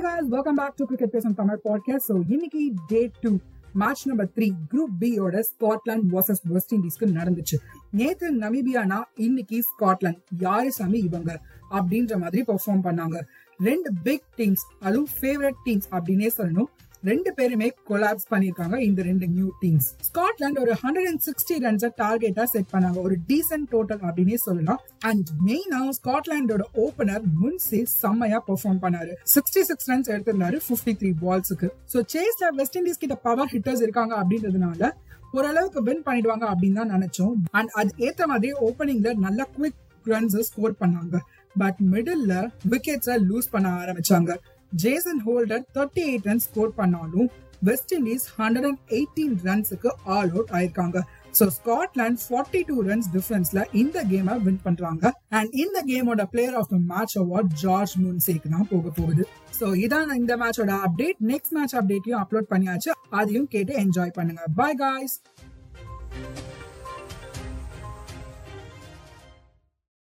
guys, welcome back to Cricket Pace on Tamil podcast. இன்னைக்கு day two match number three group B ஓட Scotland versus west இண்டீஸ்க்கு நடந்துச்சு. நேத்து நமீபியானா இன்னைக்கு Scotland யாரு சாமி இவங்க? அப்படின்ற மாதிரி பெர்ஃபார்ம் பண்ணாங்க. ரெண்டு பிக் டீம்ஸ் அதுவும் ஃபேவரட் டீம்ஸ் அப்படின்னே சொல்லணும். ரெண்டு பேருமே கொலாப்ஸ் பண்ணிருக்காங்க இந்த ரெண்டு நியூ டீம்ஸ் ஸ்காட்லாந்து ஒரு ஹண்ட்ரட் அண்ட் சிக்ஸ்டி ரன்ஸ் டார்கெட்டா செட் பண்ணாங்க. ஒரு டீசென்ட் டோட்டல் அப்படின்னே சொல்லலாம். அண்ட் மெயினா ஸ்காட்லாண்டோட ஓபனர் முன்சி செம்மையா பெர்ஃபார்ம் பண்ணாரு. சிக்ஸ்டி சிக்ஸ் ரன்ஸ் எடுத்திருந்தாரு பிப்டி த்ரீ பால்ஸுக்கு ஸோ சேஸ்ல வெஸ்ட் இண்டீஸ் கிட்ட பவர் ஹிட்டர்ஸ் இருக்காங்க அப்படின்றதுனால ஓரளவுக்கு வின் பண்ணிடுவாங்க அப்படின்னு தான் நினைச்சோம். அண்ட் அது ஏத்த மாதிரி ஓப்பனிங்ல நல்ல குவிக் ரன்ஸ் ஸ்கோர் பண்ணாங்க. பட் மிடில்ல விக்கெட்ஸை லூஸ் பண்ண ஆரம்பிச்சாங்க. Jason Holder thirty eight run score பண்ணாலும் West Indies hundred and eighteen ரன்ஸுக்கு all out ஆயிருக்காங்க. So Scotland forty two runs டிஃபரன்ஸ்ல இந்த கேமை வின் பண்றாங்க. அண்ட் இந்த கேமோட player of the match award George முன்சேக்கு தான் போக போகுது. சோ இதான் இந்த மேட்சோட அப்டேட் நெக்ஸ்ட் மேட்ச் அப்டேட்டையும் அப்லோட் பண்ணியாச்சு. அதையும் கேட்டு என்ஜாய் பண்ணுங்க. Bye guys